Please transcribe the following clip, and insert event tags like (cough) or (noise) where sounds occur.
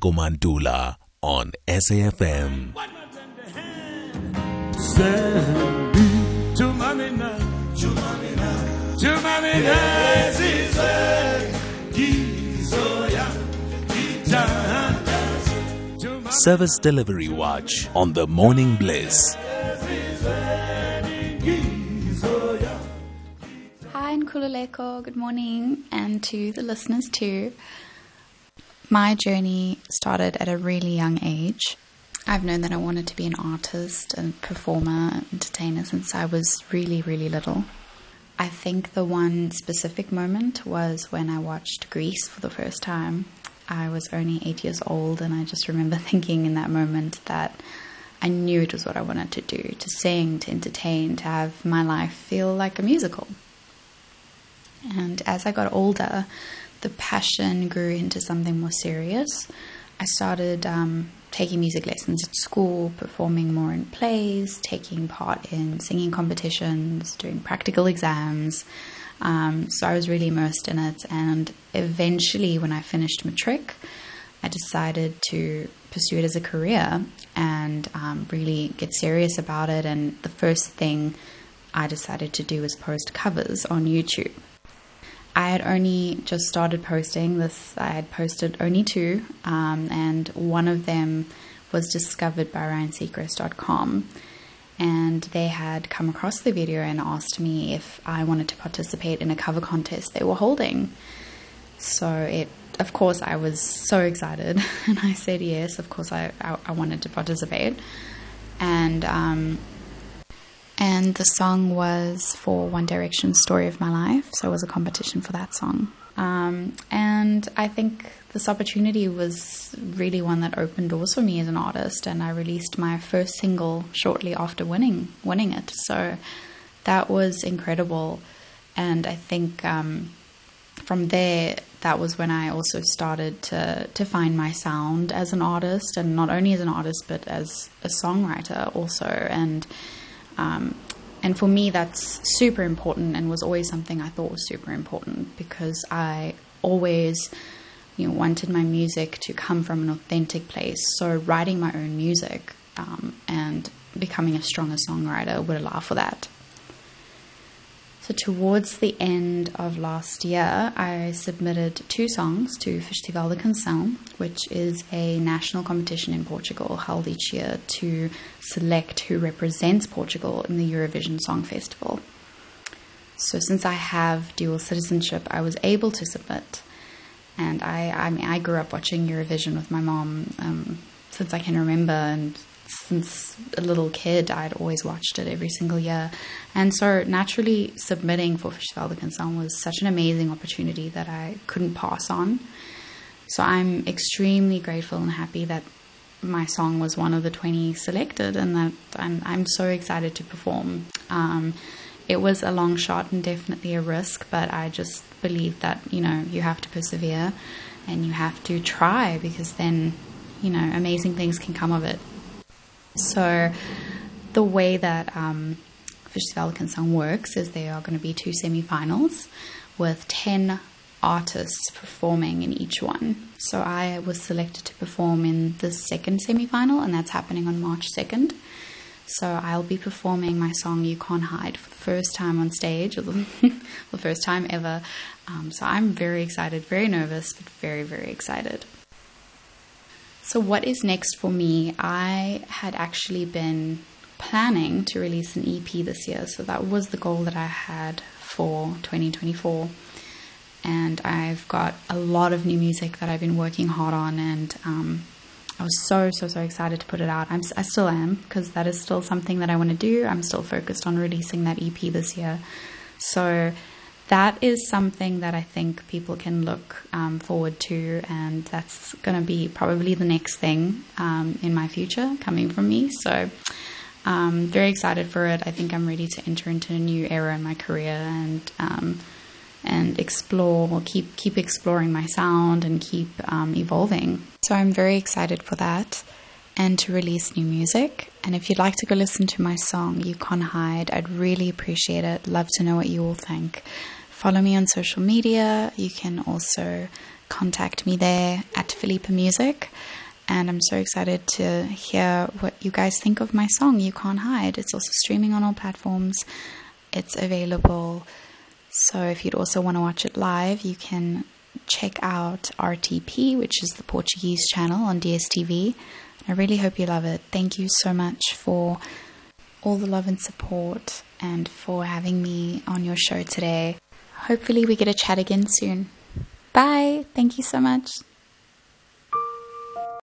Komantula on SAFM. Service Delivery Watch on the Morning Bliss. Hi, Nkululeko. Good morning, and to the listeners too. My journey started at a really young age. I've known that I wanted to be an artist and performer, entertainer since I was really, really little. I think the one specific moment was when I watched Grease for the first time. I was only eight years old, and I just remember (laughs) thinking in that moment that I knew it was what I wanted to do to sing, to entertain, to have my life feel like a musical. And as I got older, the passion grew into something more serious. I started um, taking music lessons at school, performing more in plays, taking part in singing competitions, doing practical exams. Um, so I was really immersed in it. And eventually, when I finished matric, I decided to pursue it as a career and um, really get serious about it. And the first thing I decided to do was post covers on YouTube. I had only just started posting this. I had posted only two, um, and one of them was discovered by RyanSeacrest.com. And they had come across the video and asked me if I wanted to participate in a cover contest they were holding. So it, of course, I was so excited, (laughs) and I said yes. Of course, I I, I wanted to participate, and um, and the song was for One Direction's Story of My Life, so it was a competition for that song. Um, and I think this opportunity was really one that opened doors for me as an artist, and I released my first single shortly after winning winning it. So that was incredible, and I think um, from there that was when I also started to to find my sound as an artist, and not only as an artist but as a songwriter also, and um, and for me, that's super important and was always something I thought was super important because I always you know, wanted my music to come from an authentic place. So writing my own music um, and becoming a stronger songwriter would allow for that. So towards the end of last year, I submitted two songs to Festival da Canção, which is a national competition in Portugal held each year to select who represents Portugal in the Eurovision Song Festival. So since I have dual citizenship, I was able to submit. And I, I mean, I grew up watching Eurovision with my mom um, since I can remember, and since a little kid, I'd always watched it every single year. And so naturally submitting for Festival da Canção was such an amazing opportunity that I couldn't pass on. So I'm extremely grateful and happy that my song was one of the 20 selected and that I'm, I'm so excited to perform. Um, it was a long shot and definitely a risk, but I just believe that, you know, you have to persevere and you have to try because then, you know, amazing things can come of it. So, the way that um, Canção works is there are going to be two semi-finals with 10 artists performing in each one. So, I was selected to perform in the second semi-final, and that's happening on March 2nd. So, I'll be performing my song You Can't Hide for the first time on stage, the, (laughs) the first time ever. Um, so, I'm very excited, very nervous, but very, very excited. So, what is next for me? I had actually been planning to release an EP this year, so that was the goal that I had for 2024. And I've got a lot of new music that I've been working hard on, and um, I was so, so, so excited to put it out. I'm, I still am, because that is still something that I want to do. I'm still focused on releasing that EP this year. So, that is something that I think people can look um, forward to, and that's going to be probably the next thing um, in my future coming from me. So, um, very excited for it. I think I'm ready to enter into a new era in my career and um, and explore, keep keep exploring my sound and keep um, evolving. So I'm very excited for that. And to release new music. And if you'd like to go listen to my song, You Can't Hide, I'd really appreciate it. Love to know what you all think follow me on social media. You can also contact me there at Filipa Music. And I'm so excited to hear what you guys think of my song, You Can't Hide. It's also streaming on all platforms, it's available. So if you'd also want to watch it live, you can check out RTP, which is the Portuguese channel on DSTV. I really hope you love it. Thank you so much for all the love and support and for having me on your show today. Hopefully, we get a chat again soon. Bye. Thank you so much.